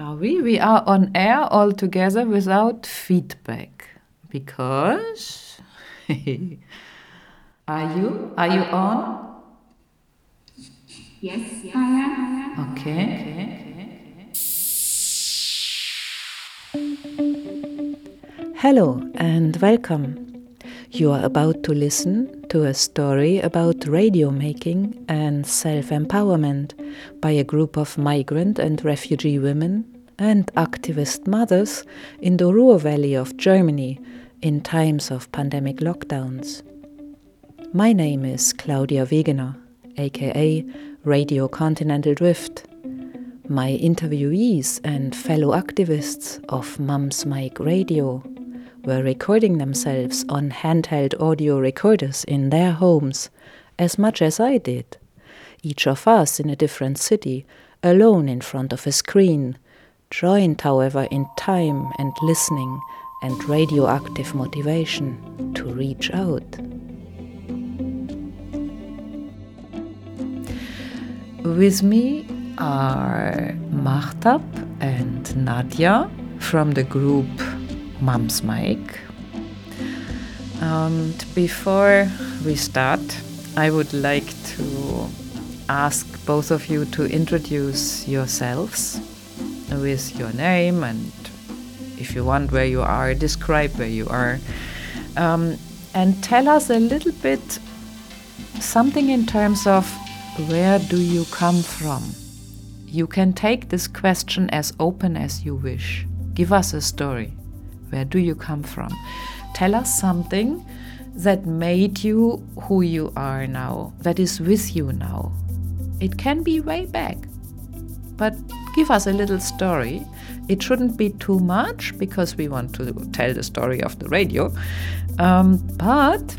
Are we? We are on air all together without feedback. Because. are you? Are you on? Yes, I am. Okay. Hello and welcome. You are about to listen to a story about radio making and self empowerment by a group of migrant and refugee women and activist mothers in the Ruhr Valley of Germany in times of pandemic lockdowns. My name is Claudia Wegener, aka Radio Continental Drift. My interviewees and fellow activists of Mom's Mic Radio were recording themselves on handheld audio recorders in their homes as much as I did, each of us in a different city, alone in front of a screen, joined, however, in time and listening and radioactive motivation to reach out. With me are Mahtab and Nadia from the group Mom's Mic. And before we start, I would like to ask both of you to introduce yourselves with your name and if you want where you are, describe where you are. Um, and tell us a little bit something in terms of where do you come from? You can take this question as open as you wish. Give us a story. Where do you come from? Tell us something that made you who you are now, that is with you now. It can be way back, but give us a little story. It shouldn't be too much because we want to tell the story of the radio, um, but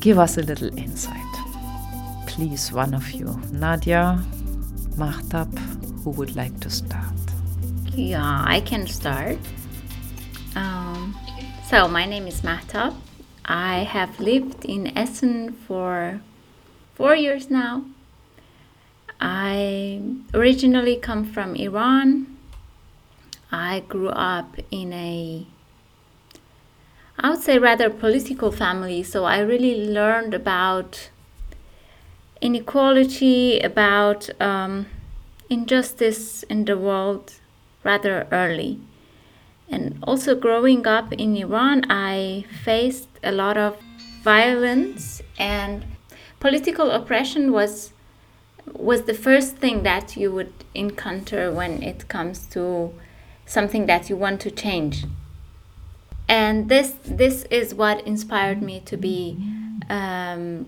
give us a little insight. Please, one of you, Nadia, Mahtab, who would like to start? Yeah, I can start. So, my name is Mahtab. I have lived in Essen for four years now. I originally come from Iran. I grew up in a, I would say, rather political family, so I really learned about inequality, about um, injustice in the world rather early. And also growing up in Iran, I faced a lot of violence and political oppression was was the first thing that you would encounter when it comes to something that you want to change. And this this is what inspired me to be um,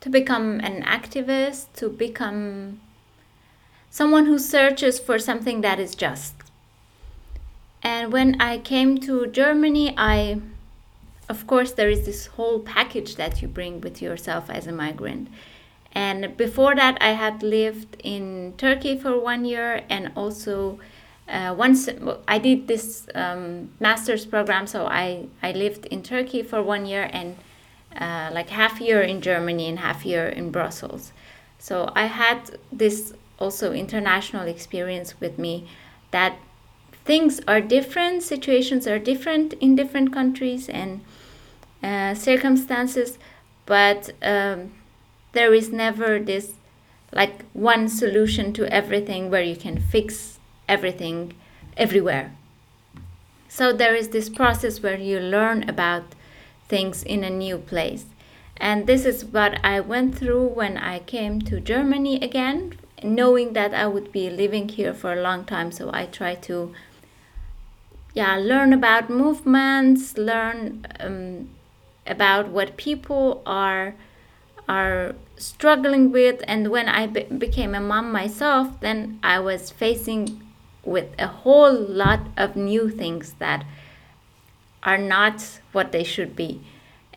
to become an activist, to become someone who searches for something that is just and when I came to Germany, I, of course, there is this whole package that you bring with yourself as a migrant. And before that, I had lived in Turkey for one year, and also uh, once I did this um, master's program, so I, I lived in Turkey for one year and uh, like half year in Germany and half year in Brussels. So I had this also international experience with me that things are different, situations are different in different countries and uh, circumstances, but um, there is never this like one solution to everything where you can fix everything everywhere. So there is this process where you learn about things in a new place. And this is what I went through when I came to Germany again, knowing that I would be living here for a long time. So I try to yeah learn about movements learn um, about what people are are struggling with. And when I be- became a mom myself then i was facing with a whole lot of new things that are not what they should be.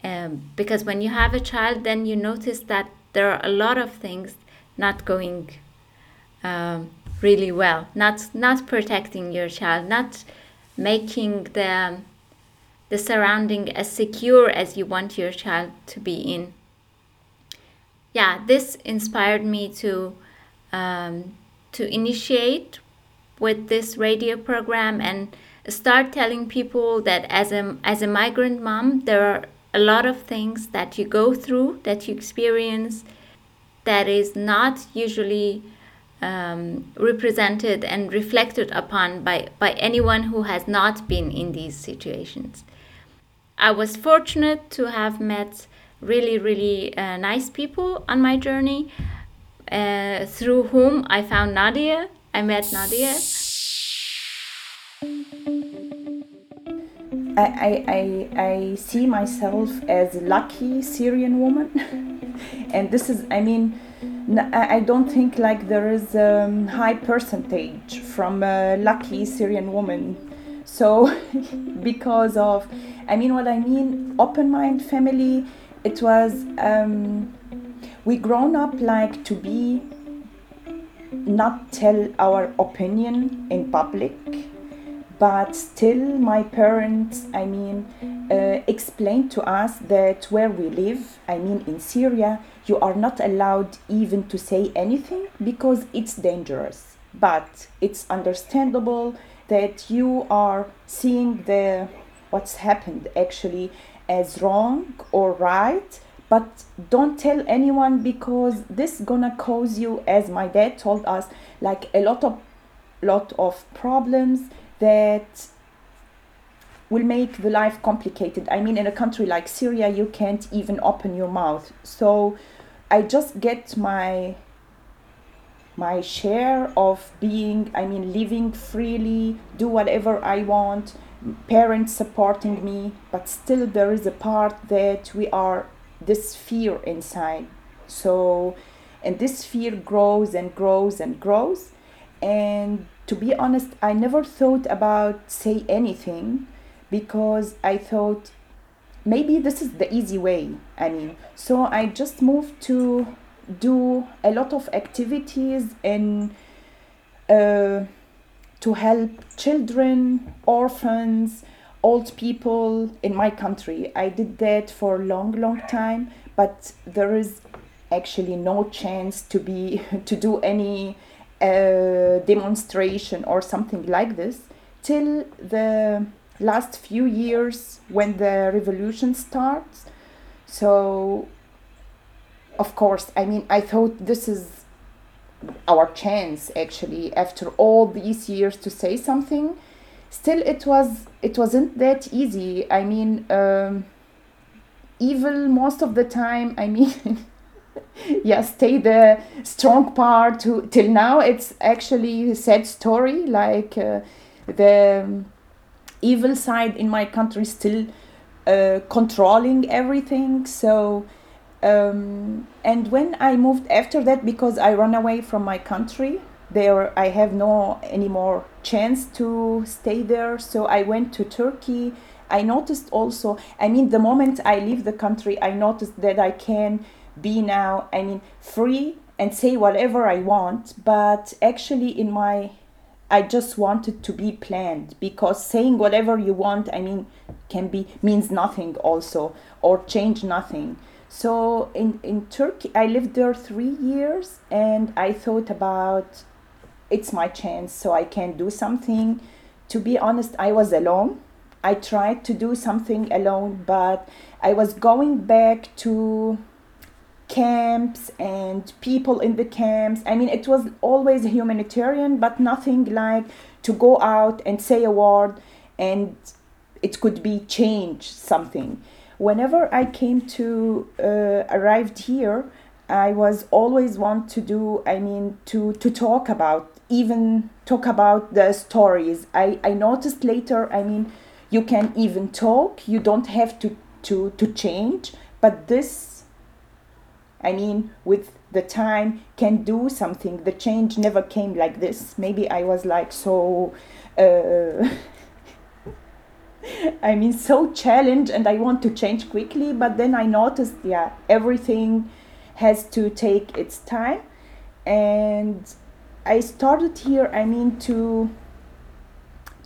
Um, because when you have a child then you notice that there are a lot of things not going um, really well. Not not protecting your child not making the the surrounding as secure as you want your child to be in. Yeah, this inspired me to um, to initiate with this radio program and start telling people that as a as a migrant mom there are a lot of things that you go through that you experience that is not usually um, represented and reflected upon by, by anyone who has not been in these situations. I was fortunate to have met really, really uh, nice people on my journey, uh, through whom I found Nadia. I met Nadia. I, I, I, I see myself as a lucky Syrian woman. and this is, I mean, I don't think like there is a high percentage from a lucky Syrian woman. So, because of, I mean, what I mean, open mind family, it was, um, we grown up like to be, not tell our opinion in public but still my parents i mean uh, explained to us that where we live i mean in syria you are not allowed even to say anything because it's dangerous. But it's understandable that you are seeing the what's happened actually as wrong or right. But don't tell anyone because this gonna cause you as my dad told us like a lot of lot of problems that will make the life complicated. I mean, in a country like Syria, you can't even open your mouth. So I just get my my share of being i mean living freely do whatever i want parents supporting me but still there is a part that we are this fear inside so and this fear grows and grows and grows and to be honest, I never thought about say anything because I thought maybe this is the easy way. I mean, so I just moved to do a lot of activities and uh, to help children, orphans, old people in my country. I did that for a long, long time, but there is actually no chance to be to do any a demonstration or something like this till the last few years when the revolution starts. So of course i mean i thought this is our chance actually after all these years to say something. Still it was it wasn't that easy. I mean um, evil most of the time i mean yeah stay the strong part to, till now. It's actually a sad story like uh, the um, evil side in my country still uh, controlling everything. So um, and when i moved after that because i run away from my country there i have no anymore chance to stay there. So i went to turkey. I noticed also i mean the moment i leave the country i noticed that i can be now, I mean, free and say whatever I want, but actually, in my I just wanted to be planned because saying whatever you want, I mean, can be means nothing also or change nothing. So in, in Turkey, I lived there three years and I thought about it's my chance, so I can do something. To be honest, I was alone. I tried to do something alone, but I was going back to camps and people in the camps. I mean, it was always humanitarian, but nothing like to go out and say a word and it could be change something. Whenever I came to uh, arrived here, I was always want to do. I mean, to to talk about even talk about the stories. I I noticed later. I mean, you can even talk. You don't have to to to change. But this I mean, with the time, can do something. The change never came like this. Maybe I was like so. Uh, I mean, so challenged, and I want to change quickly. But then I noticed, yeah, everything has to take its time, and I started here. I mean, to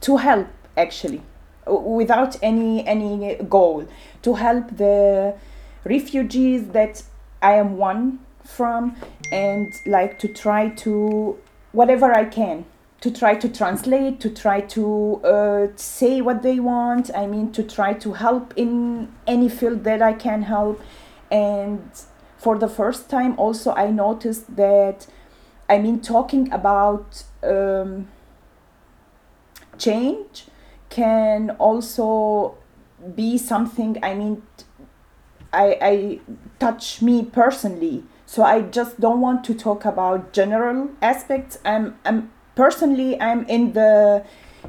to help actually, without any any goal, to help the refugees that I am one from and like to try to whatever I can to try to translate, to try to uh, say what they want. I mean, to try to help in any field that I can help. And for the first time, also, I noticed that, I mean, talking about um, change can also be something, I mean, I, I touch me personally. So I just don't want to talk about general aspects. I'm, I'm personally I'm in the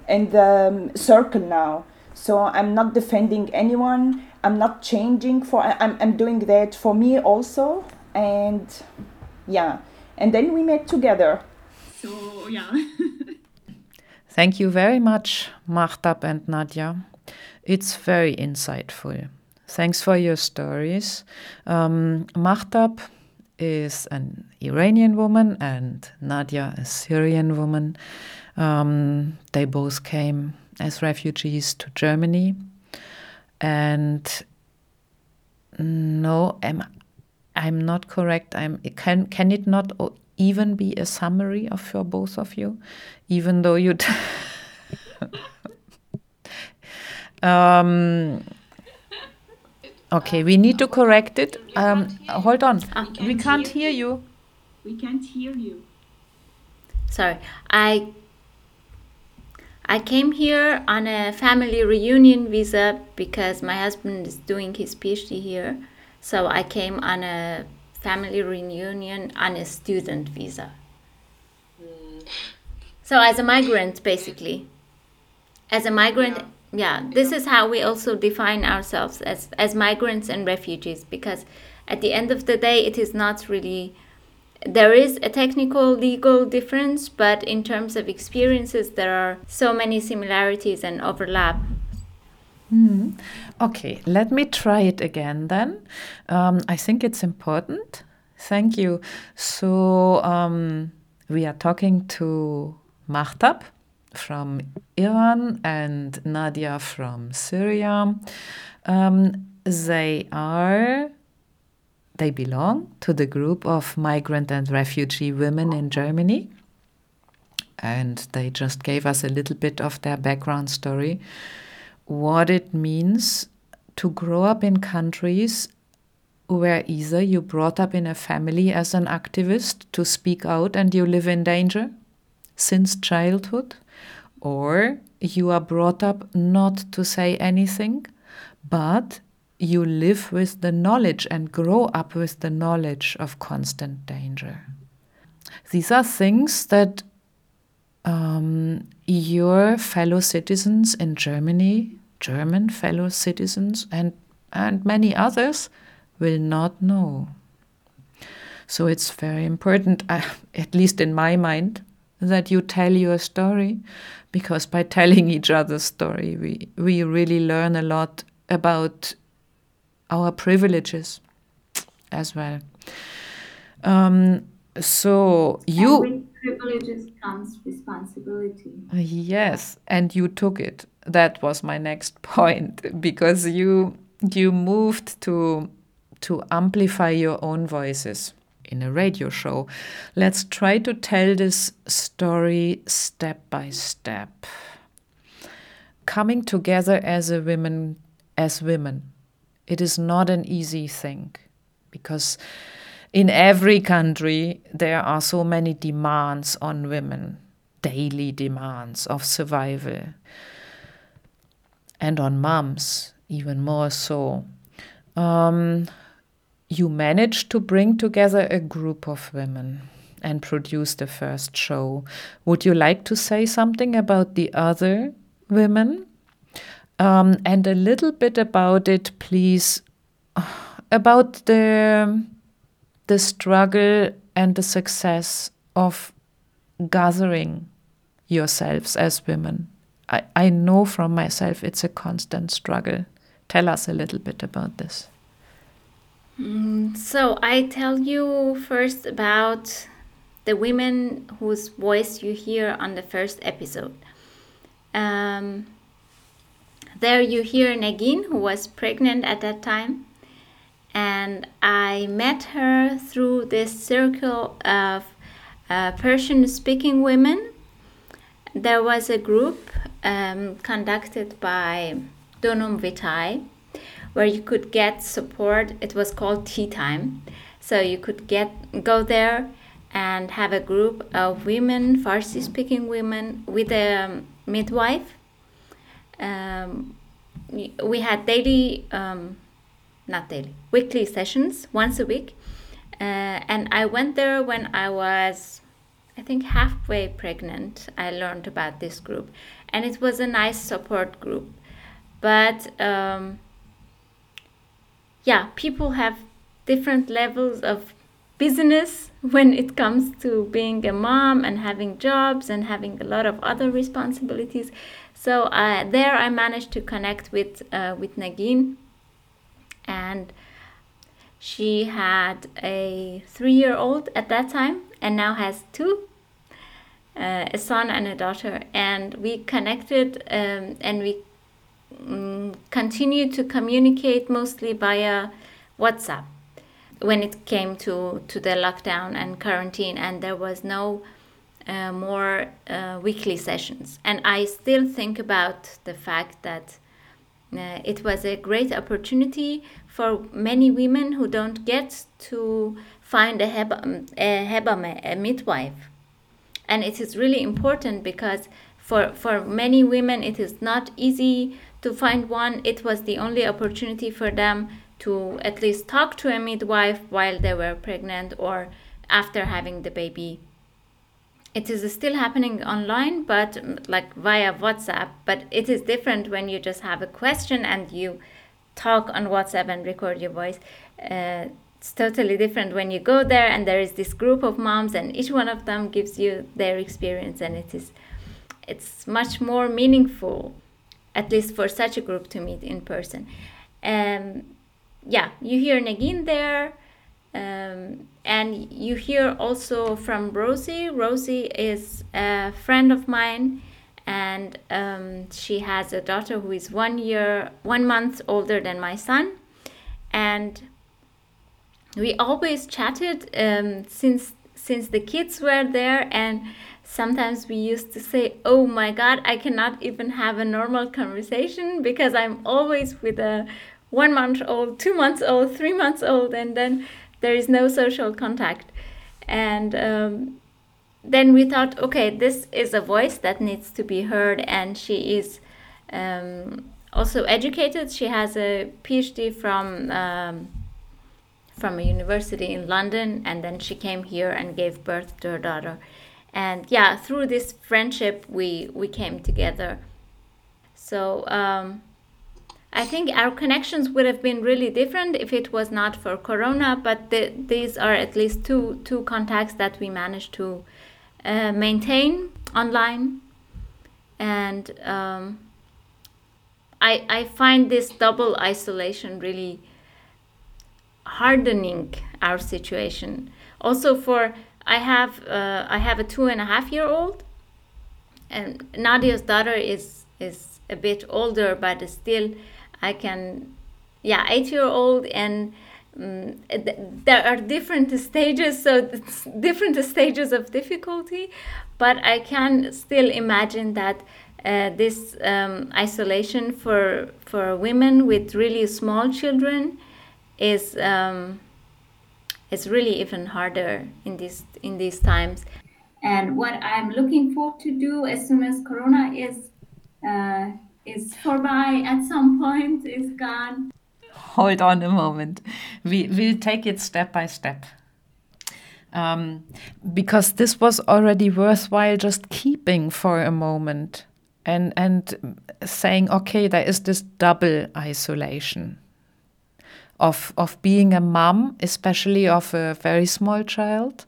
in the um, circle now. So I'm not defending anyone. I'm not changing for. I'm I'm doing that for me also, and yeah. And then we met together. So yeah. Thank you very much, Mahtab and Nadia. It's very insightful. Thanks for your stories. Um, Mahtab is an Iranian woman and Nadia a Syrian woman. Um, they both came as refugees to Germany. And no, am I'm not correct. I'm can can it not even be a summary of for both of you, even though you. um, Okay, we need to correct it. Um, hold on. Ah, we can't hear you. We can't hear you. Sorry, I I came here on a family reunion visa because my husband is doing his PhD here. So I came on a family reunion on a student visa. Mm. So as a migrant, basically. As a migrant. Yeah yeah this is how we also define ourselves as as migrants and refugees because at the end of the day it is not really there is a technical legal difference but in terms of experiences there are so many similarities and overlap. Mm. okay let me try it again then. Um, i think it's important. Thank you. So um, we are talking to mahtab from Iran and Nadia from Syria. Um, they are they belong to the group of migrant and refugee women in Germany. And they just gave us a little bit of their background story, what it means to grow up in countries where either you brought up in a family as an activist to speak out and you live in danger since childhood, or you are brought up not to say anything, but you live with the knowledge and grow up with the knowledge of constant danger. These are things that um, your fellow citizens in Germany, German fellow citizens, and, and many others will not know. So it's very important, uh, at least in my mind, that you tell your story because by telling each other's story, we, we really learn a lot about our privileges as well. Um, so you. And with privileges comes responsibility. Yes, and you took it. That was my next point because you you moved to to amplify your own voices in a radio show. Let's try to tell this story step by step. Coming together as a women as women. It is not an easy thing because in every country there are so many demands on women, daily demands of survival. And on moms, even more so. Um, you managed to bring together a group of women and produce the first show. Would you like to say something about the other women? Um, and a little bit about it, please, about the, the struggle and the success of gathering yourselves as women. I, I know from myself it's a constant struggle. Tell us a little bit about this. Mm, so I tell you first about the women whose voice you hear on the first episode. Um, there you hear Negin, who was pregnant at that time, and I met her through this circle of uh, Persian-speaking women there was a group um, conducted by Donum Vitae where you could get support. It was called Tea Time. So you could get go there and have a group of women, Farsi speaking women, with a midwife. Um, we had daily, um, not daily, weekly sessions once a week. Uh, and I went there when I was, I think, halfway pregnant. I learned about this group. And it was a nice support group. But um, yeah, people have different levels of business when it comes to being a mom and having jobs and having a lot of other responsibilities. So uh, there, I managed to connect with uh, with Negin, and she had a three-year-old at that time, and now has two, uh, a son and a daughter. And we connected, um, and we um, continued to communicate mostly via WhatsApp when it came to, to the lockdown and quarantine, and there was no uh, more uh, weekly sessions. And I still think about the fact that uh, it was a great opportunity for many women who don't get to find a, heba, a, Hebamme, a midwife. And it is really important because for, for many women it is not easy to find one. It was the only opportunity for them to at least talk to a midwife while they were pregnant or after having the baby. It is still happening online, but mm, like via WhatsApp. But it is different when you just have a question and you talk on WhatsApp and record your voice. Uh, it's totally different when you go there and there is this group of moms and each one of them gives you their experience and it is it's much more meaningful at least for such a group to meet in person um, yeah, you hear Negin there. Um, and you hear also from Rosie. Rosie is a friend of mine, and um, she has a daughter who is one year, one month older than my son. And we always chatted um, since since the kids were there, and sometimes we used to say, "Oh my God, I cannot even have a normal conversation because I'm always with a one month old, two months old, three months old, and then there is no social contact. And um, then we thought, okay, this is a voice that needs to be heard, and she is um, also educated. She has a PhD from um, from a university in London, and then she came here and gave birth to her daughter. And yeah, through this friendship, we we came together. So um, I think our connections would have been really different if it was not for Corona, but the, these are at least two, two contacts that we managed to uh, maintain online. And um, I, I find this double isolation really hardening our situation. Also, for I have uh, I have a two and a half year old, and Nadia's daughter is is a bit older, but still I can, yeah, eight year old and um, th- there are different stages, so different stages of difficulty, but I can still imagine that uh, this um, isolation for for women with really small children is um, is really even harder in these in these times. And what I'm looking forward to do as soon as Corona is uh, is by at some point is gone. Hold on a moment. We will take it step by step. Um, because this was already worthwhile just keeping for a moment and and saying okay there is this double isolation of of being a mom especially of a very small child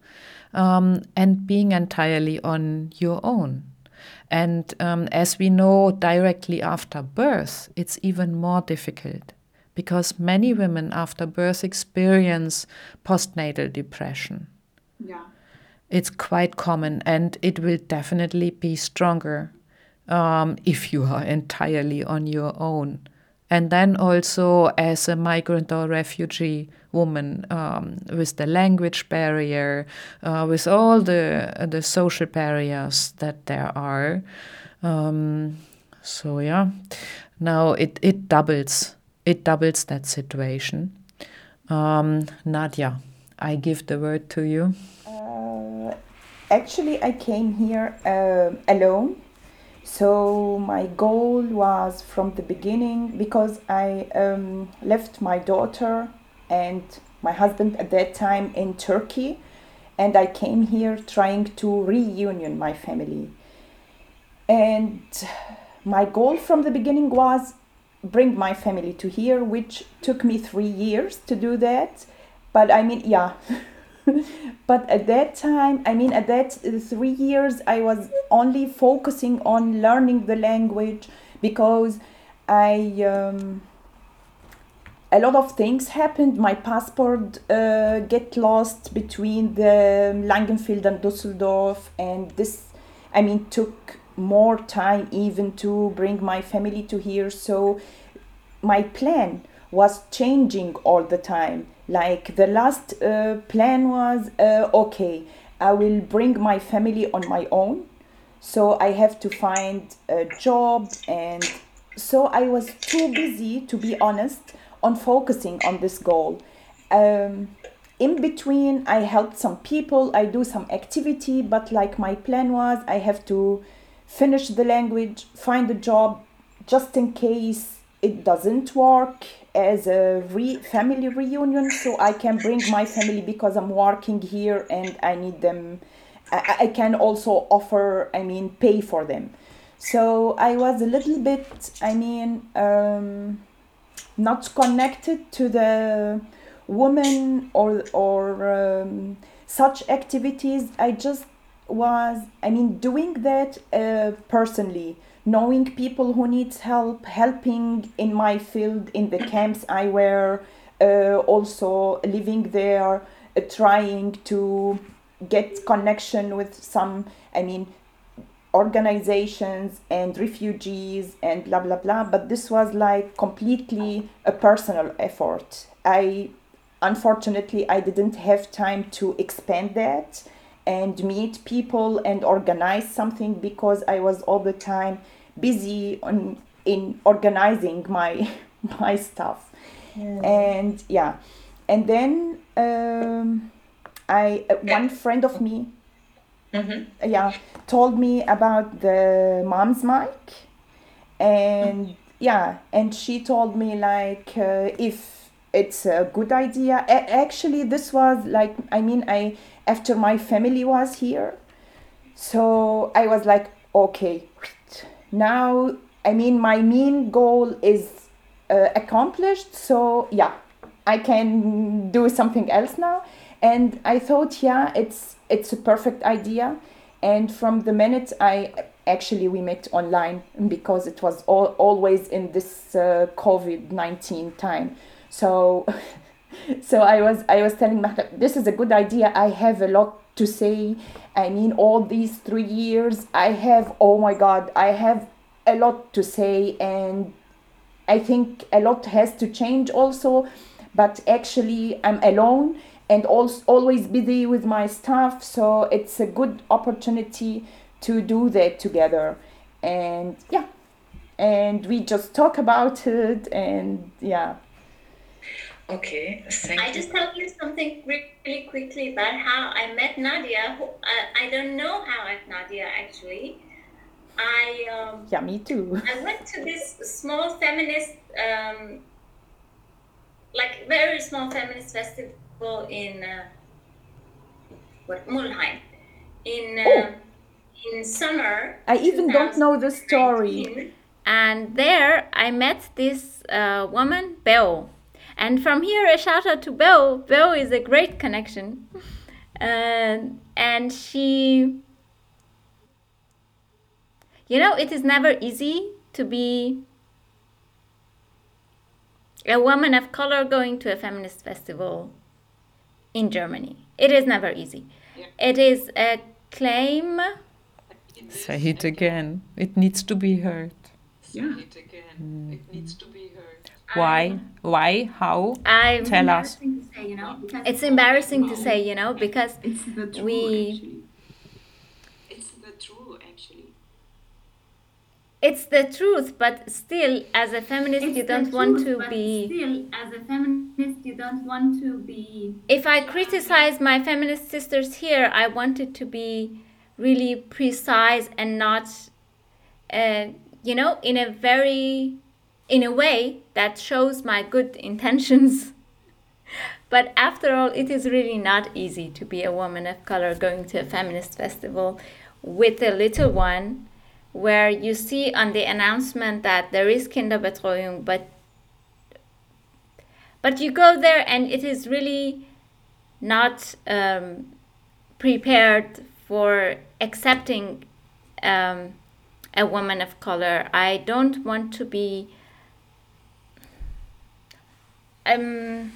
um, and being entirely on your own and um, as we know directly after birth, it's even more difficult because many women after birth experience postnatal depression. Yeah. It's quite common and it will definitely be stronger um, if you are entirely on your own and then also as a migrant or refugee woman um, with the language barrier, uh, with all the the social barriers that there are. Um, so yeah, now it it doubles it doubles that situation. Um, Nadia, I give the word to you. Uh, actually, I came here uh, alone so my goal was from the beginning because I um, left my daughter and my husband at that time in Turkey, and I came here trying to reunion my family. And my goal from the beginning was bring my family to here, which took me three years to do that. But I mean, yeah. but at that time i mean at that three years i was only focusing on learning the language because i um, a lot of things happened. My passport uh, get lost between the langenfeld and dusseldorf and this i mean took more time even to bring my family to here. So my plan was changing all the time like the last uh, plan was uh, okay i will bring my family on my own. So i have to find a job and so i was too busy to be honest on focusing on this goal. Um, in between i helped some people i do some activity but like my plan was i have to finish the language find a job just in case it doesn't work as a re- family reunion so i can bring my family because i'm working here and i need them I, I can also offer i mean pay for them. So i was a little bit i mean um, not connected to the woman or or um, such activities. I just was i mean doing that uh, personally knowing people who needs help helping in my field in the camps i were uh, also living there uh, trying to get connection with some i mean organizations and refugees and blah blah blah. But this was like completely a personal effort. I unfortunately i didn't have time to expand that and meet people and organize something because I was all the time busy on in organizing my my stuff. Yeah. And yeah, and then um, I uh, one friend of me, mm-hmm. yeah, told me about the mom's mic, and yeah, and she told me like uh, if it's a good idea. A- actually, this was like I mean I after my family was here. So I was like, okay, now, I mean, my main goal is uh, accomplished. So yeah, I can do something else now. And I thought, yeah, it's it's a perfect idea. And from the minute I actually we met online because it was all, always in this uh, COVID nineteen time. So so I was I was telling Mahta, this is a good idea. I have a lot to say. I mean, all these three years, I have oh my God, I have a lot to say, and I think a lot has to change also. But actually, I'm alone and also always busy with my stuff, so it's a good opportunity to do that together. And yeah, and we just talk about it, and yeah. Okay, thank I just tell you something really quickly about how I met Nadia. Who, uh, I don't know how I met Nadia actually. I um, yeah, me too. I went to this small feminist, um, like very small feminist festival in uh, what Mulheim in uh, oh. in summer. I even don't know the story. And there I met this uh, woman, Belle and from here, a shout out to Belle. Belle is a great connection. and and she, you know, it is never easy to be a woman of color going to a feminist festival in Germany. It is never easy. Yeah. It is a claim. Say it again. It needs to be heard. Yeah. Say it again. Mm. It needs to be heard Why? Why? How? I Tell us. Say, you know, because it's embarrassing to say, you know, because It's the truth, we actually. It's the truth, actually. it's the truth, but still, as a feminist, it's you don't want to be. Still, as a feminist, you don't want to be. If I criticize my feminist sisters here, I want it to be really precise and not, uh, you know, in a very, in a way that shows my good intentions. But after all, it is really not easy to be a woman of color going to a feminist festival with a little one where you see on the announcement that there is Kinderbetreuung, but but you go there and it is really not um, prepared for accepting um, a woman of color. I don't want to be. Um,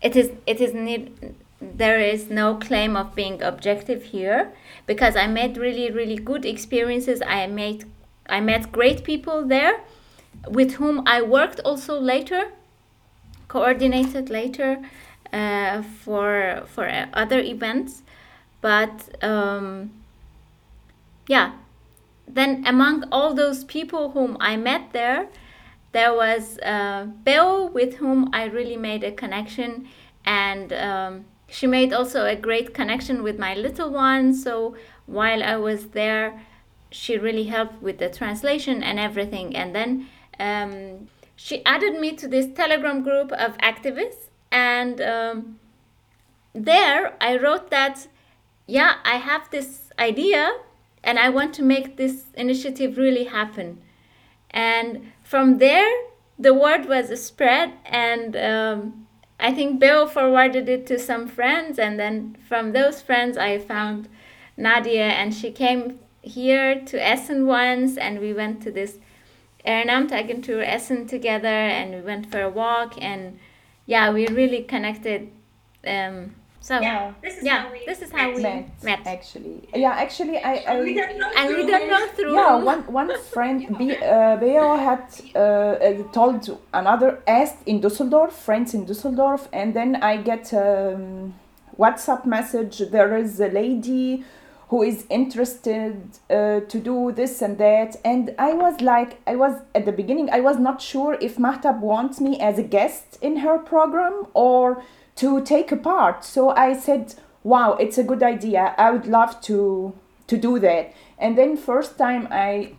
it is. It is need. There is no claim of being objective here because I made really, really good experiences. I made. I met great people there, with whom I worked also later coordinated later uh, for for uh, other events but um, yeah then among all those people whom i met there there was uh, with whom i really made a connection and um, she made also a great connection with my little one. So while i was there she really helped with the translation and everything. And then um, she added me to this telegram group of activists. And um, there i wrote that yeah i have this idea and i want to make this initiative really happen. And from there the word was spread and um, i think Belle forwarded it to some friends and then from those friends i found nadia and she came here to essen once and we went to this Ehrenamtagentur Essen together and we went for a walk and yeah we really connected um, so Yeah. This is yeah how we this is how we met, met actually. Yeah, actually, I, I We don't know and we don't know through yeah one one friend B, uh, Beo had uh, uh, told another asked in Düsseldorf friends in Düsseldorf and then I get um, WhatsApp message there is a lady who is interested uh, to do this and that and I was like I was at the beginning I was not sure if Mahtab wants me as a guest in her program or to take a part so I said wow it's a good idea I would love to to do that and then first time I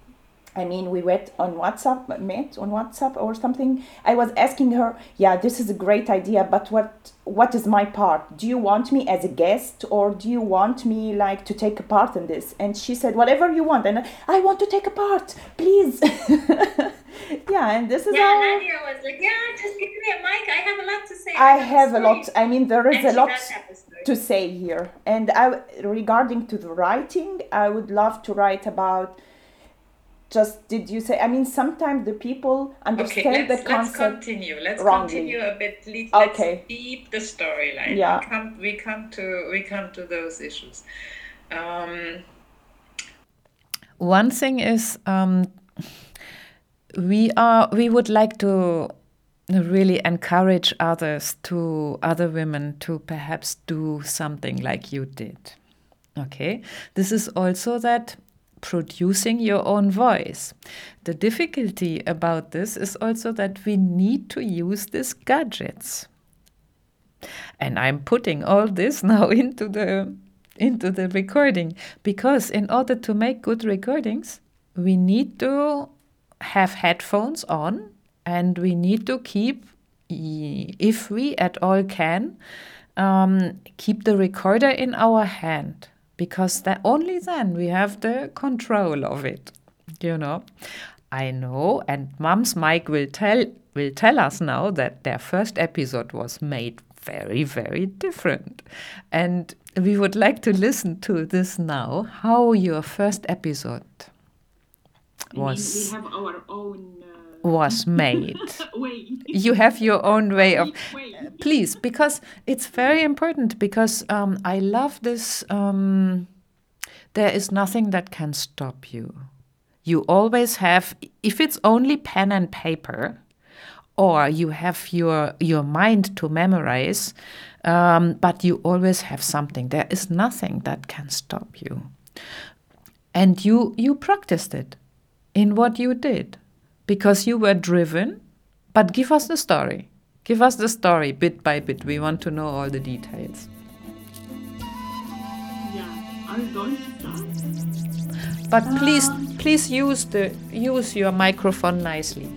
I mean, we met on WhatsApp, met on WhatsApp or something. I was asking her, "Yeah, this is a great idea, but what what is my part? Do you want me as a guest, or do you want me like to take a part in this?" And she said, "Whatever you want." And I, I want to take a part, please. yeah, and this is Yeah, how Nadia was like, yeah, just give me a mic. I have a lot to say. I have a lot. I mean, there is And a lot a to say here. And I, regarding to the writing, I would love to write about. Just did you say? I mean, sometimes the people understand let's, the let's continue. Let's wrongly. continue a bit. Let, Okay. Let's deep the storyline. Yeah. We come, we come to we come to those issues. Um, One thing is, um, we are we would like to really encourage others to other women to perhaps do something like you did. Okay, this is also that producing your own voice. The difficulty about this is also that we need to use these gadgets. And I'm putting all this now into the into the recording because in order to make good recordings, we need to have headphones on and we need to keep if we at all can um, keep the recorder in our hand because that only then we have the control of it you know? I know and mom's mic will tell will tell us now that their first episode was made very very different. And we would like to listen to this now how your first episode I mean, was we have our own uh, was made you have your own way of way. please because it's very important because um, i love this um, there is nothing that can stop you you always have if it's only pen and paper or you have your your mind to memorize, um, but you always have something. There is nothing that can stop you, and you you practiced it in what you did because you were driven. But give us the story. Give us the story bit by bit. We want to know all the details. Yeah, I'm going to start. But please, please use the use your microphone nicely,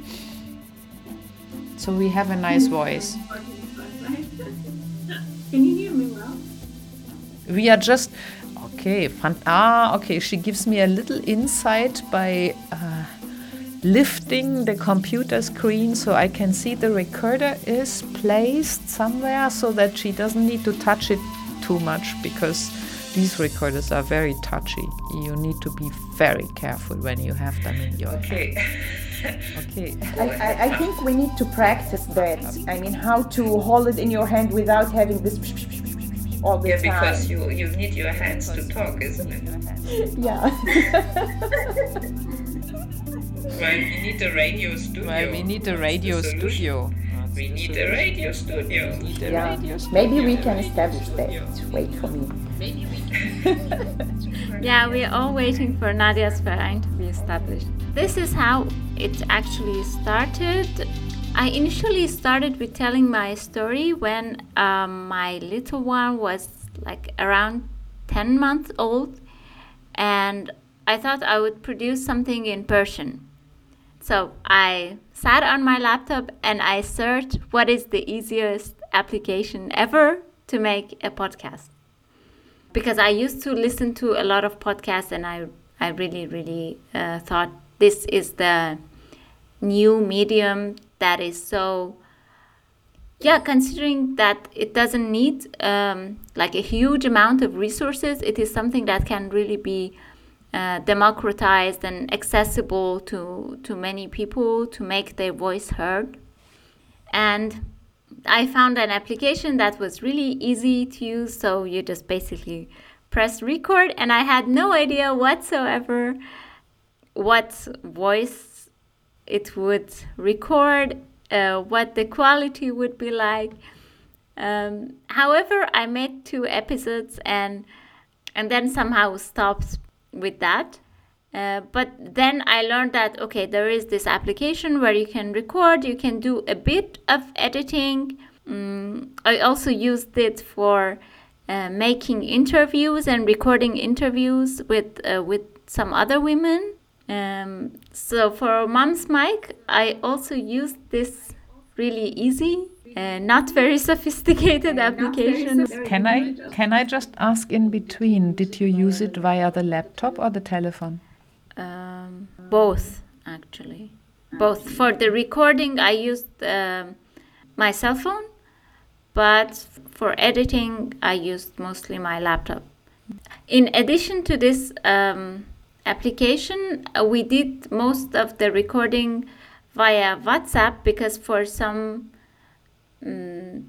so we have a nice voice. Can you hear me well? We are just okay. Fun, ah, okay. She gives me a little insight by uh, lifting the computer screen so I can see the recorder is placed somewhere, so that she doesn't need to touch it too much because these recorders are very touchy. You need to be very careful when you have them in your hand. Okay. Okay. I, I, I think we need to practice that. I mean, how to hold it in your hand without having this all the yeah, time. because you, you need your hands to talk, isn't it? yeah. Well, we need a radio studio. Well, we need a That's the radio studio. We need a radio studio. yeah. Maybe we can establish that. Wait for me. Maybe we can. yeah, we're all waiting for Nadia's verein to be established. This is how it actually started. I initially started with telling my story when um, my little one was like around 10 months old, and I thought I would produce something in Persian. So I sat on my laptop and I searched what is the easiest application ever to make a podcast because I used to listen to a lot of podcasts and I I really really uh, thought this is the new medium that is so yeah considering that it doesn't need um, like a huge amount of resources it is something that can really be uh, democratized and accessible to to many people to make their voice heard and I found an application that was really easy to use. So you just basically press record, and I had no idea whatsoever what voice it would record, uh, what the quality would be like. Um, however, I made two episodes and and then somehow stopped with that. Uh, but then I learned that okay, there is this application where you can record, you can do a bit of editing. Mm, I also used it for uh, making interviews and recording interviews with uh, with some other women. Um, so for Mom's Mic, I also used this really easy, uh, not very sophisticated application. Can I can I just ask in between? Did you use it via the laptop or the telephone? Um, both, actually. Both. For the recording, I used um, my cell phone, but for editing, I used mostly my laptop. In addition to this um, application, uh, we did most of the recording via WhatsApp because for some mm,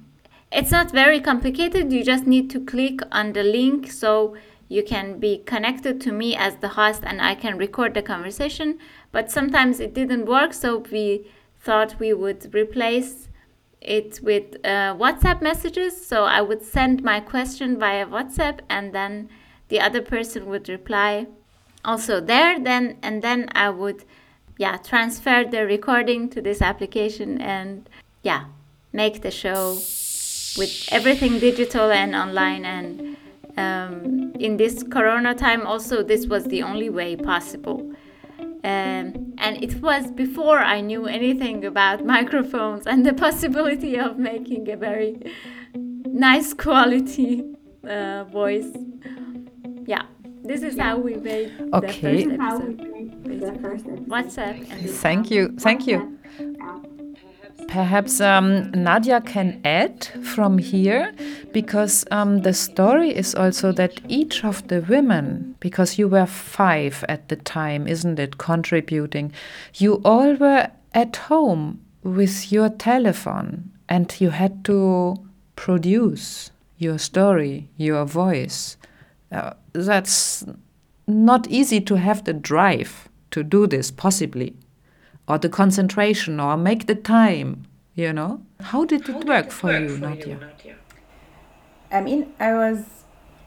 it's not very complicated. You just need to click on the link so you can be connected to me as the host and I can record the conversation. But sometimes it didn't work, so we thought we would replace it with uh, WhatsApp messages. So I would send my question via WhatsApp and then the other person would reply also there then and then I would yeah transfer the recording to this application and yeah make the show with everything digital and online. And um, in this corona time also this was the only way possible. Um, and it was before i knew anything about microphones and the possibility of making a very nice quality uh, voice. Yeah this is how we made Okay. the first episode made the first episode. whatsapp Thank you, thank you. Perhaps um, Nadia can add from here because um, the story is also that each of the women, because you were five at the time, isn't it, contributing, you all were at home with your telephone and you had to produce your story, your voice. Uh, that's not easy to have the drive to do this, possibly or the concentration or make the time you know how did it work for you nadia I mean, I was,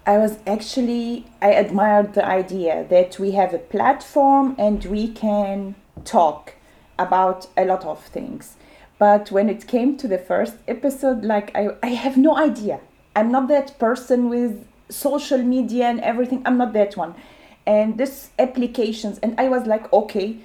I was actually, I admired the idea that we have a platform and we can talk about a lot of things. But when it came to the first episode, like I, I have no idea. I'm not that person with social media and everything. I'm not that one. And this applications, and I was like, okay,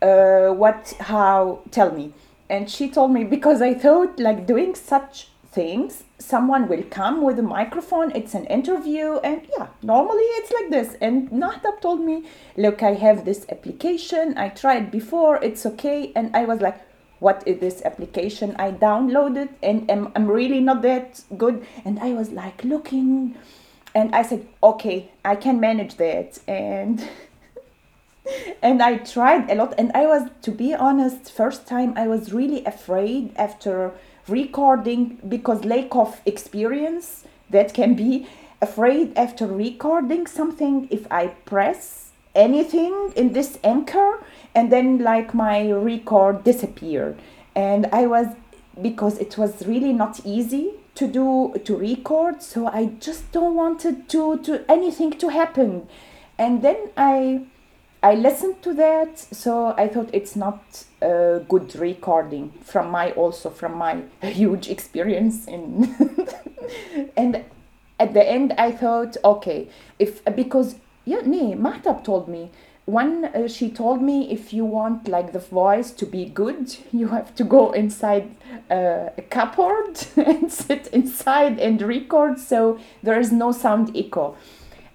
uh, what, how, tell me. And she told me because I thought like doing such things someone will come with a microphone it's an interview and yeah normally it's like this and Mahtab told me look I have this application I tried before it's okay and I was like what is this application I downloaded and am, I'm really not that good and I was like looking and I said okay I can manage that. And and I tried a lot. And I was to be honest first time I was really afraid after recording because lack of experience that can be afraid after recording something if i press anything in this anchor and then like my record disappeared. And i was because it was really not easy to do to record so i just don't wanted to to anything to happen. And then i I listened to that, so I thought it's not a good recording from my also from my huge experience in and at the end I thought okay if because yeah nee Mahtab told me one uh, she told me if you want like the voice to be good you have to go inside uh, a cupboard and sit inside and record so there is no sound echo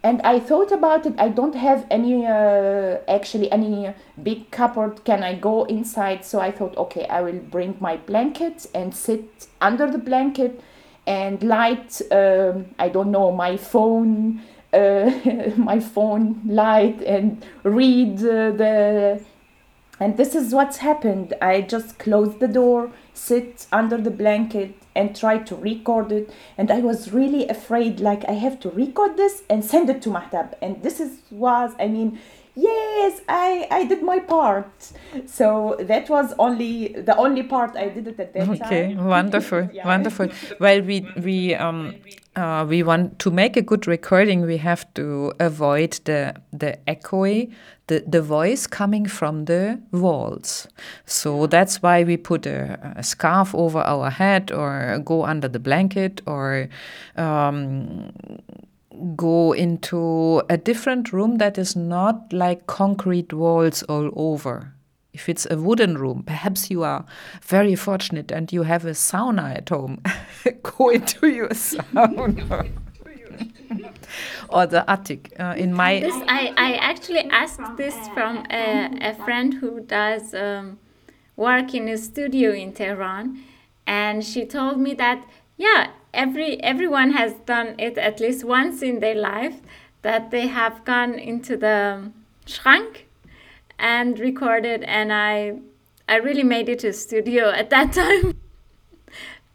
and I thought about it. I don't have any uh, actually any big cupboard. Can I go inside? So I thought, okay, I will bring my blanket and sit under the blanket and light. Um, I don't know my phone, my phone light and read uh, the. And this is what's happened. I just closed the door, sit under the blanket, and try to record it and i was really afraid like i have to record this and send it to mahtab and this is was i mean yes i i did my part. So that was only the only part i did it at that okay, time. okay wonderful Yeah. wonderful. Well we we um uh, we want to make a good recording. We have to avoid the the echoey the, the voice coming from the walls. So that's why we put a, a scarf over our head or go under the blanket or um, go into a different room that is not like concrete walls all over. If it's a wooden room, perhaps you are very fortunate and you have a sauna at home. go into your sauna. or the attic. Uh, in my This I, I actually asked this from a, a friend who does um, work in a studio in Tehran, and she told me that yeah, every everyone has done it at least once in their life, that they have gone into the schrank and recorded, and I I really made it to studio at that time.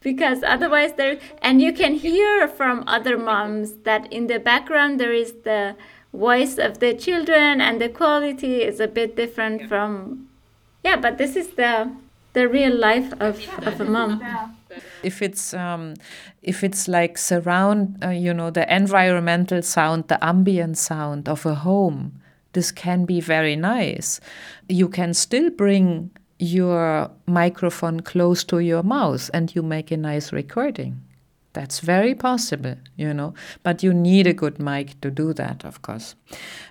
because otherwise there and you can hear from other moms that in the background there is the voice of the children and the quality is a bit different from yeah but this is the the real life of, of a mom if it's um, if it's like surround uh, you know the environmental sound the ambient sound of a home this can be very nice. You can still bring your microphone close to your mouth and you make a nice recording. That's very possible you know but you need a good mic to do that of course.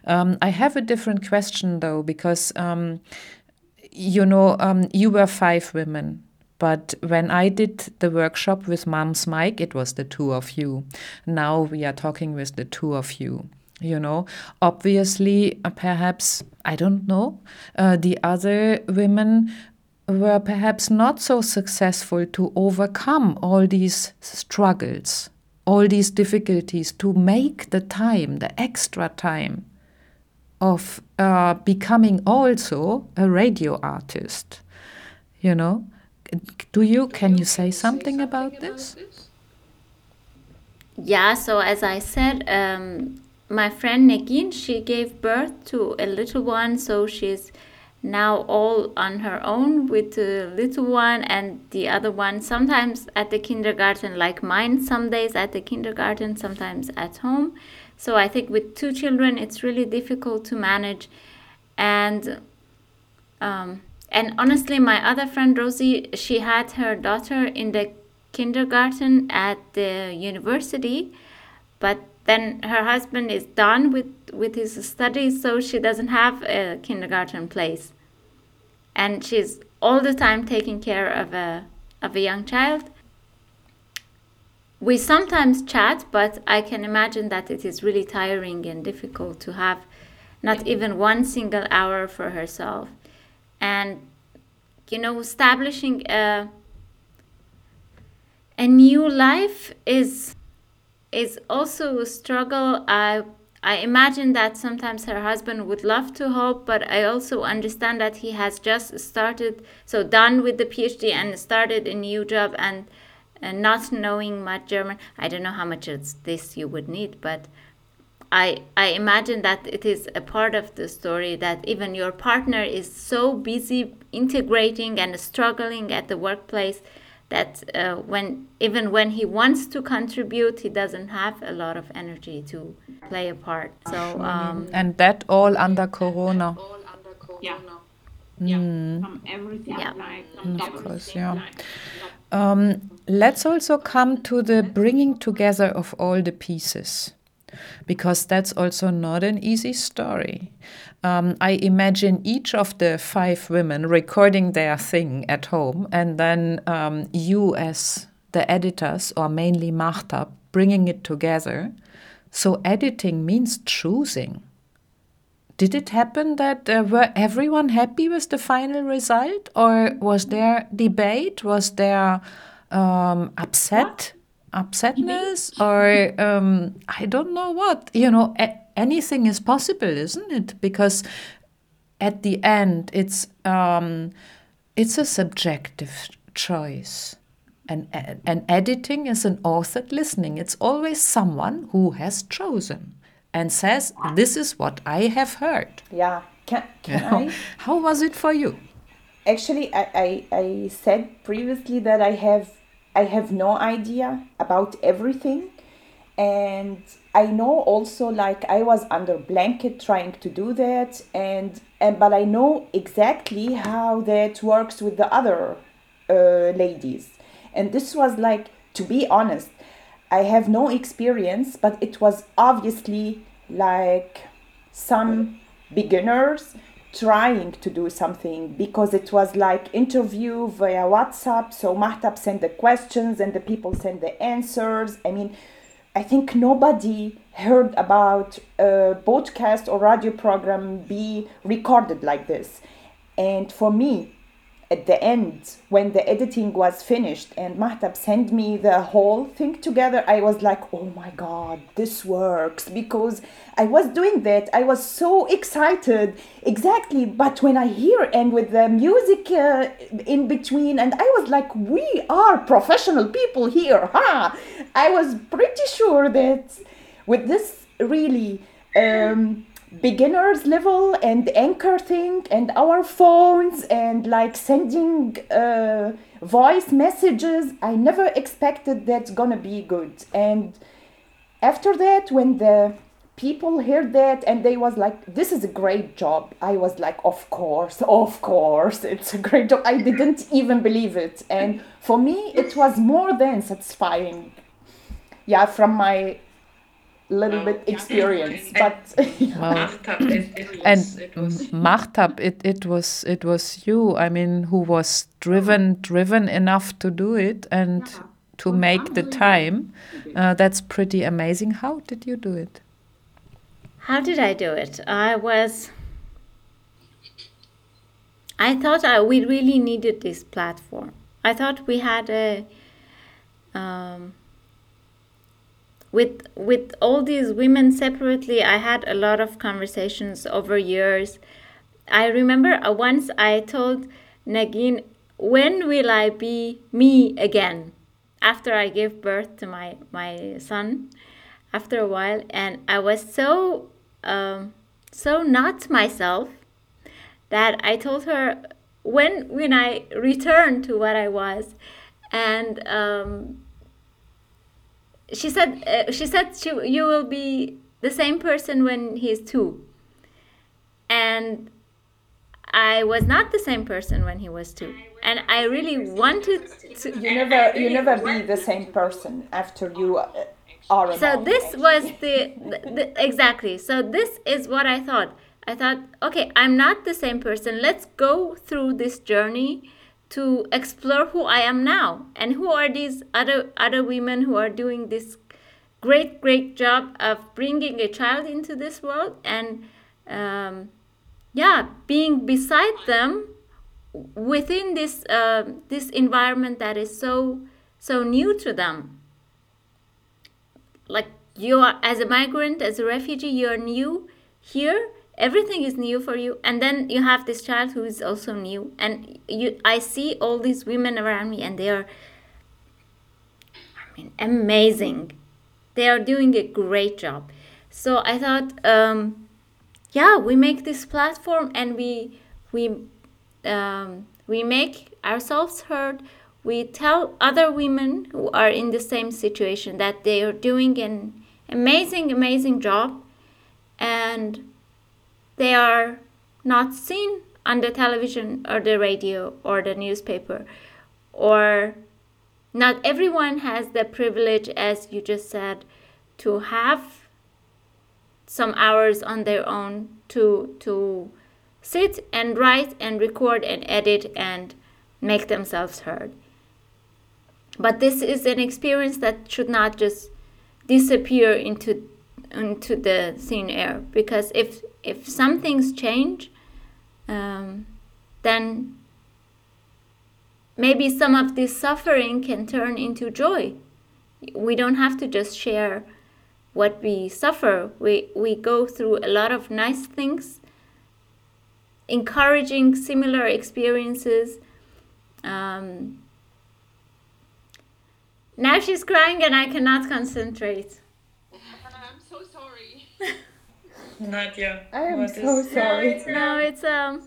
Um, i have a different question though because um, you know um, you were five women but when I did the workshop with Mom's Mic, it was the two of you. Now we are talking with the two of you. You know, obviously, uh, perhaps, I don't know, uh, the other women were perhaps not so successful to overcome all these struggles, all these difficulties, to make the time, the extra time of uh, becoming also a radio artist. You know, do you can you say something about this? Yeah so as i said um, my friend Negin, she gave birth to a little one so she's now all on her own with the little one and the other one sometimes at the kindergarten like mine some days at the kindergarten sometimes at home. So i think with two children it's really difficult to manage. And um, and honestly my other friend rosie she had her daughter in the kindergarten at the university but then her husband is done with with his studies so she doesn't have a kindergarten place. And she's all the time taking care of a of a young child. We sometimes chat but i can imagine that it is really tiring and difficult to have not even one single hour for herself and you know establishing a a new life is is also a struggle. I I imagine that sometimes her husband would love to help, but I also understand that he has just started, so done with the PhD and started a new job and, and not knowing much German. I don't know how much it's this you would need, but I I imagine that it is a part of the story that even your partner is so busy integrating and struggling at the workplace that uh, when even when he wants to contribute he doesn't have a lot of energy to play a part. So um, and that all under corona. Yeah. Yeah. From everything. Yeah. like from of course, yeah. like, Um, let's also come to the bringing together of all the pieces, because that's also not an easy story. Um, I imagine each of the five women recording their thing at home, and then um, you, as the editors, or mainly Mahtab, bringing it together. So, editing means choosing. Did it happen that uh, were everyone happy with the final result, or was there debate? Was there um, upset, upsetness, or um, I don't know what? You know, a- anything is possible, isn't it? Because at the end, it's um, it's a subjective choice. And, and editing is an authored listening. It's always someone who has chosen and says, This is what I have heard. Yeah. Can, You can know? I? How was it for you? Actually, I, I, I said previously that I have I have no idea about everything, and I know also like I was under blanket trying to do that, and and but I know exactly how that works with the other uh, ladies, and this was like to be honest, I have no experience, but it was obviously like some beginners trying to do something because it was like interview via WhatsApp. So Mahtab sent the questions and the people sent the answers. I mean, I think nobody heard about a podcast or radio program be recorded like this. And for me, at the end, when the editing was finished and Mahtab sent me the whole thing together, I was like, oh my god, this works because I was doing that. I was so excited. Exactly. But when I hear and with the music uh, in between, and I was like, we are professional people here, huh? I was pretty sure that with this really. Um, beginners level and anchor thing and our phones and like sending uh, voice messages. I never expected that's gonna be good. And after that when the people heard that and they was like this is a great job i was like of course of course it's a great job. I didn't even believe it. And for me it was more than satisfying. Yeah from my little bit experience but Mahtab, it, it was, And it was Mahtab, it, it was it was you. I mean, who was driven driven enough to do it and to make the time. Uh, that's pretty amazing. How did you do it? How did I do it? I was. I thought I, we really needed this platform. I thought we had a. Um, with with all these women separately, I had a lot of conversations over years. I remember uh, once I told Negin, "When will I be me again?" After I gave birth to my my son, after a while, and I was so um, so not myself that I told her when when I returned to what I was, and um, she said uh, she said she, you will be the same person when he's two, and I was not the same person when he was two, and I really wanted to. You never, you never be the same person after you uh, are. So this was the, the, the exactly. So this is what I thought. I thought, okay, I'm not the same person. Let's go through this journey to explore who I am now. And who are these other other women who are doing this great great job of bringing a child into this world? And um, yeah being beside them within this uh, this environment that is so so new to them. Like you are as a migrant as a refugee you're new here everything is new for you. And then you have this child who is also new. And you i see all these women around me and they are i mean amazing. They are doing a great job. So i thought um, yeah we make this platform and we we um, we make ourselves heard. We tell other women who are in the same situation that they are doing an amazing amazing job. And they are not seen on the television or the radio or the newspaper or not everyone has the privilege as you just said to have some hours on their own to to sit and write and record and edit and make themselves heard. But this is an experience that should not just disappear into into the thin air. Because if if some things change um, then maybe some of this suffering can turn into joy. We don't have to just share what we suffer. We we go through a lot of nice things encouraging similar experiences. Um, now she's crying and i cannot concentrate I'm so sorry. Nadia, I am so is- sorry. no it's um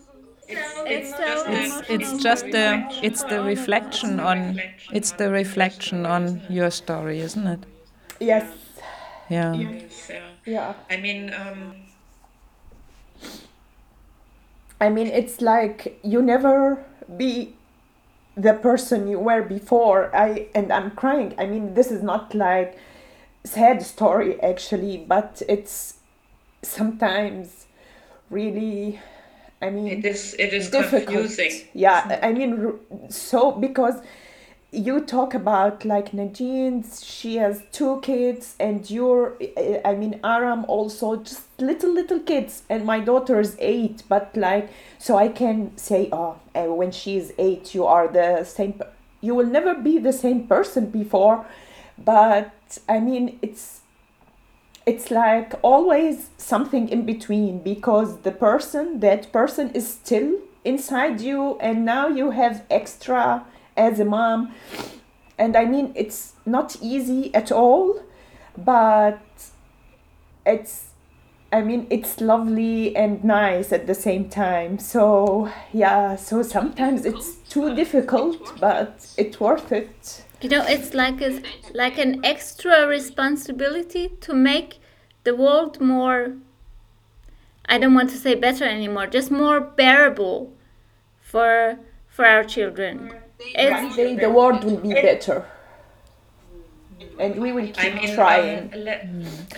It's, so just It's emotional. it's just the it's the reflection on it's the reflection on your story, isn't it? Yes. Yeah. Yes, yeah. Yeah. I mean, um, I mean, it's like you never be the person you were before. I and I'm crying. I mean, this is not like sad story actually, but it's sometimes really. I mean, it is it is difficult. confusing. Yeah, I mean, so because you talk about like Negin, she has two kids, and you're, I mean, Aram also just little little kids, and my daughter is eight. But like, so I can say, oh, uh, when she is eight, you are the same. You will never be the same person before, but I mean, it's it's like always something in between because the person that person is still inside you and now you have extra as a mom. And i mean it's not easy at all but it's i mean it's lovely and nice at the same time so yeah so sometimes it's too difficult but it's worth it You know, it's like a, like an extra responsibility to make the world more. I don't want to say better anymore, just more bearable for for our children. It's, one day the world will be better and we will I keep mean, trying Um, let,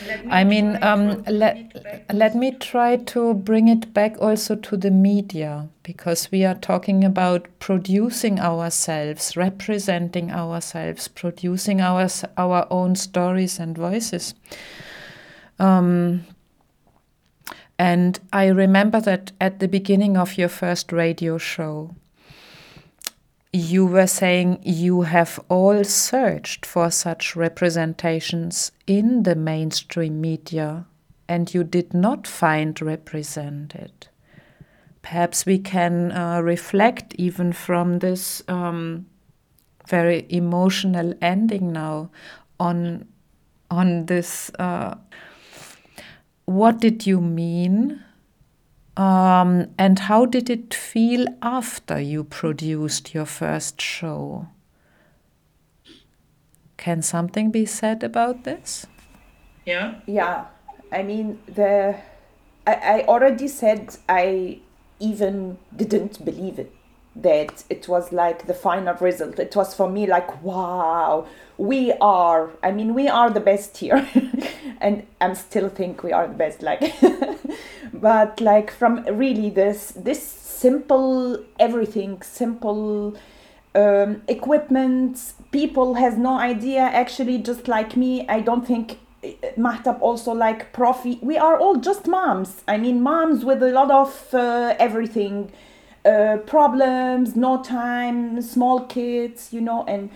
let me I mean, um, let, bring it back. let me try to bring it back also to the media because we are talking about producing ourselves, representing ourselves, producing our, our own stories and voices. Um, and I remember that at the beginning of your first radio show, you were saying you have all searched for such representations in the mainstream media and you did not find represented. Perhaps we can uh, reflect even from this um, very emotional ending now on on this. Uh, what did you mean Um, and how did it feel after you produced your first show? Can something be said about this? Yeah. Yeah, I mean the. I, I already said I even didn't believe it that it was like the final result. It was for me like, wow, we are, I mean, we are the best here. and I'm still think we are the best, like, but like from really this, this simple everything, simple um, equipment, people has no idea actually just like me. I don't think eh, Mahtab also like Profi. We are all just moms. I mean, moms with a lot of uh, everything uh, problems, no time, small kids, you know, and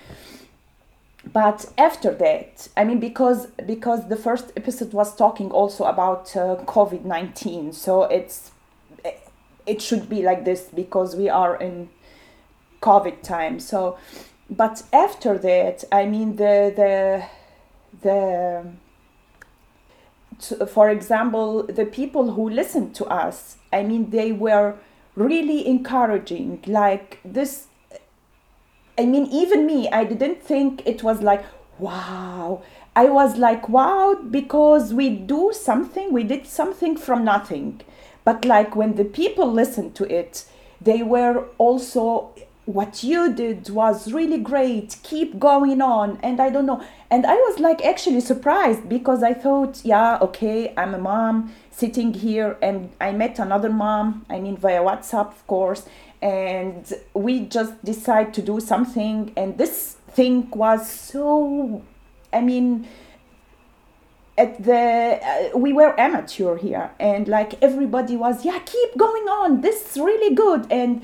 but after that, I mean, because because the first episode was talking also about uh, COVID nineteen, so it's it should be like this because we are in COVID time. So, but after that, I mean the the the for example, the people who listened to us, I mean, they were really encouraging like this i mean even me i didn't think it was like wow. I was like wow because we do something we did something from nothing. But like when the people listened to it they were also what you did was really great keep going on and i don't know. And i was like actually surprised because i thought yeah okay i'm a mom sitting here and i met another mom i mean via whatsapp of course and we just decide to do something. And this thing was so i mean at the uh, we were amateur here and like everybody was yeah keep going on. This is really good. And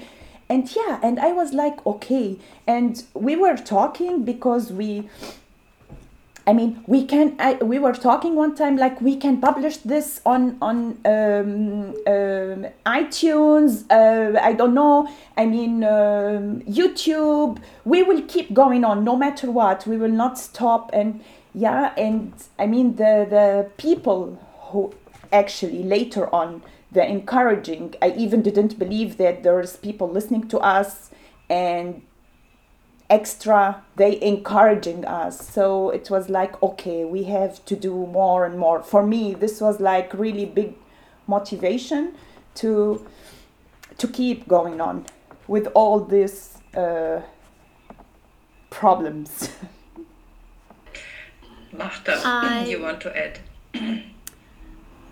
and yeah and i was like okay. And we were talking because we I mean, we can. I, we were talking one time like we can publish this on on um, um, iTunes. Uh, I don't know. I mean, um, YouTube. We will keep going on no matter what. We will not stop. And yeah, and I mean the the people who actually later on the encouraging. I even didn't believe that there's people listening to us and extra they encouraging us. So it was like okay we have to do more and more. For me this was like really big motivation to to keep going on with all these uh, problems. Mahtab, I, you want to add?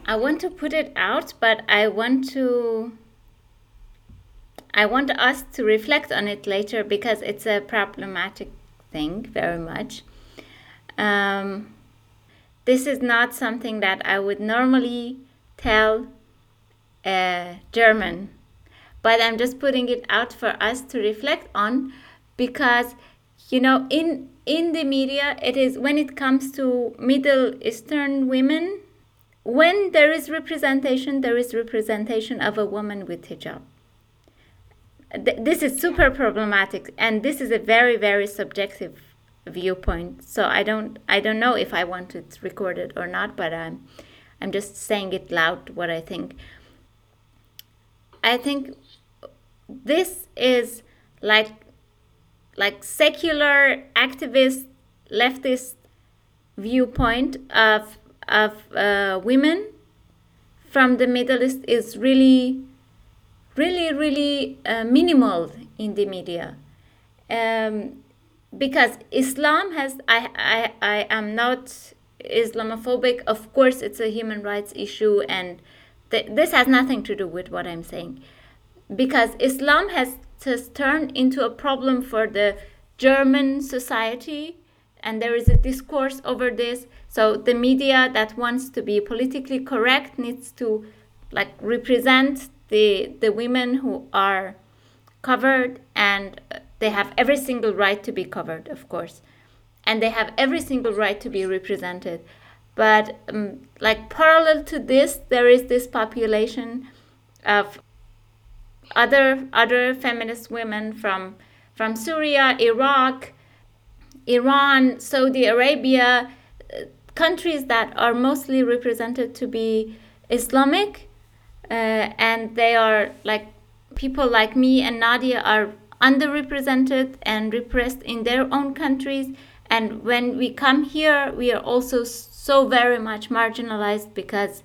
I want to put it out but I want to I want us to reflect on it later because it's a problematic thing very much. Um, this is not something that I would normally tell a German, but I'm just putting it out for us to reflect on because you know in in the media it is when it comes to Middle Eastern women when there is representation there is representation of a woman with hijab th- this is super problematic and this is a very very subjective viewpoint. So i don't i don't know if i want it recorded or not but i'm i'm just saying it loud what i think. I think this is like like secular activist leftist viewpoint of of uh, women from the middle east is really really, really uh, minimal in the media. Um, because Islam has, I, I, I am not Islamophobic. Of course, it's a human rights issue, and th- this has nothing to do with what I'm saying. Because Islam has, has turned into a problem for the German society, and there is a discourse over this. So the media that wants to be politically correct needs to like represent the the women who are covered and they have every single right to be covered of course. And they have every single right to be represented. But um, like parallel to this there is this population of other other feminist women from from Syria, Iraq, Iran, Saudi Arabia, uh, countries that are mostly represented to be Islamic. uh, and they are like people like me and Nadia are underrepresented and repressed in their own countries. And when we come here, we are also so very much marginalized because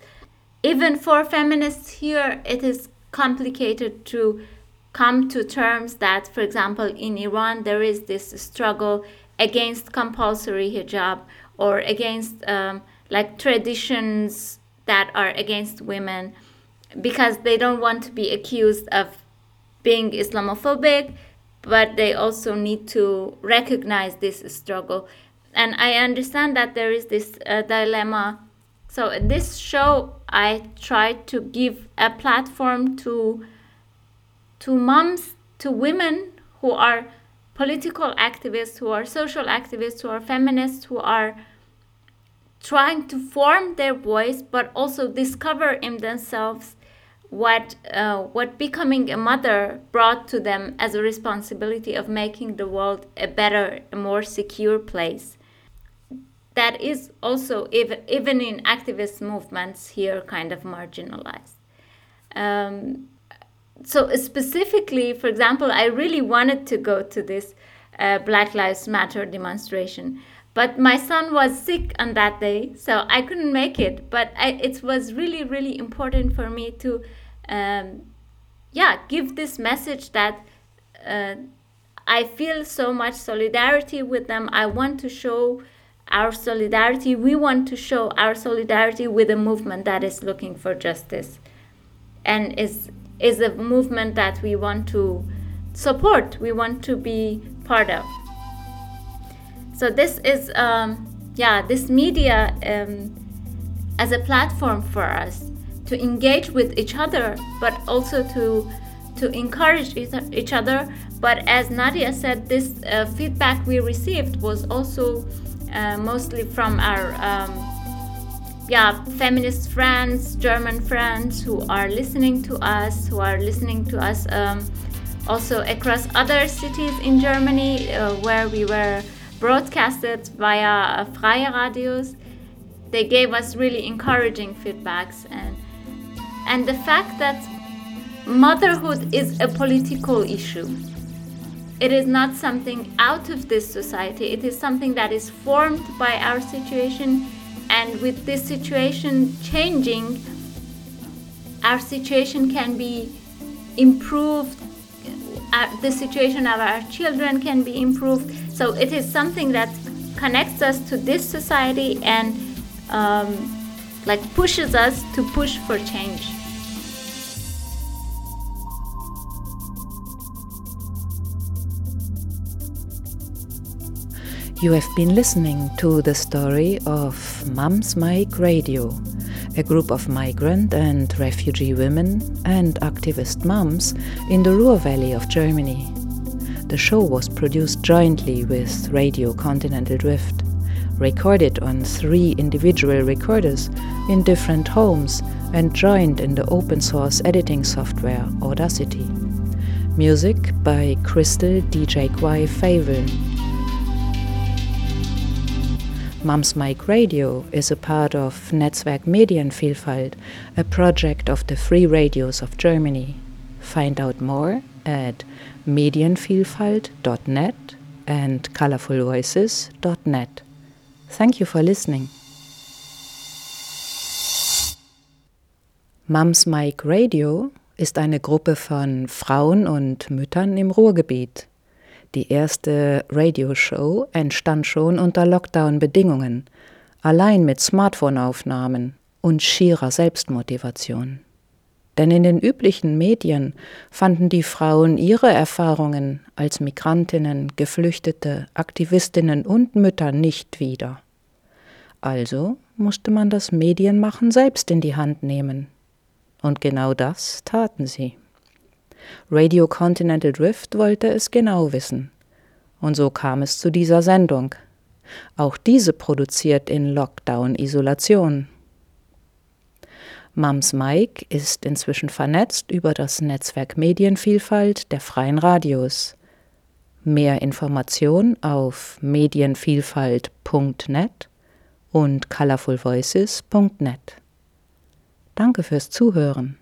even for feminists here, it is complicated to come to terms that, for example, in Iran, there is this struggle against compulsory hijab or against um, like traditions that are against women because they don't want to be accused of being Islamophobic, but they also need to recognize this struggle. And I understand that there is this uh, dilemma. So, this show, I tried to give a platform to, to moms, to women who are political activists, who are social activists, who are feminists, who are trying to form their voice, but also discover in themselves what uh, what becoming a mother brought to them as a responsibility of making the world a better, a more secure place. That is also even even in activist movements here kind of marginalized. Um, so specifically, for example, I really wanted to go to this uh, Black Lives Matter demonstration, but my son was sick on that day, so I couldn't make it. But I, it was really, really important for me to um, yeah, give this message that uh, I feel so much solidarity with them. I want to show our solidarity. We want to show our solidarity with a movement that is looking for justice and is is a movement that we want to support. We want to be part of. So this is um, yeah, this media um, as a platform for us to engage with each other, but also to to encourage each other. But as Nadia said, this uh, feedback we received was also uh, mostly from our um, yeah feminist friends, German friends who are listening to us, who are listening to us um, also across other cities in Germany uh, where we were broadcasted via Freie Radios. They gave us really encouraging feedbacks and and the fact that motherhood is a political issue. It is not something out of this society, it is something that is formed by our situation, and with this situation changing, our situation can be improved, uh, the situation of our children can be improved. So it is something that connects us to this society and um, like pushes us to push for change. You have been listening to the story of Mums Mic Radio, a group of migrant and refugee women and activist mums in the Ruhr Valley of Germany. The show was produced jointly with Radio Continental Drift, recorded on three individual recorders in different homes and joined in the open source editing software Audacity. Music by Crystal DJ Quai Favel. Mums Mic Radio is a part of Netzwerk Medienvielfalt, a project of the Free Radios of Germany. Find out more at medienvielfalt.net and colorfulvoices.net. Thank you for listening. Mums Mic Radio ist eine Gruppe von Frauen und Müttern im Ruhrgebiet. Die erste Radioshow entstand schon unter Lockdown-Bedingungen, allein mit Smartphone-Aufnahmen und schierer Selbstmotivation. Denn in den üblichen Medien fanden die Frauen ihre Erfahrungen als Migrantinnen, Geflüchtete, Aktivistinnen und Mütter nicht wieder. Also musste man das Medienmachen selbst in die Hand nehmen. Und genau das taten sie. Radio Continental Drift wollte es genau wissen. Und so kam es zu dieser Sendung. Auch diese produziert in Lockdown-Isolation. Mams Mike ist inzwischen vernetzt über das Netzwerk Medienvielfalt der freien Radios. Mehr Information auf medienvielfalt.net und colorfulvoices.net. Danke fürs Zuhören.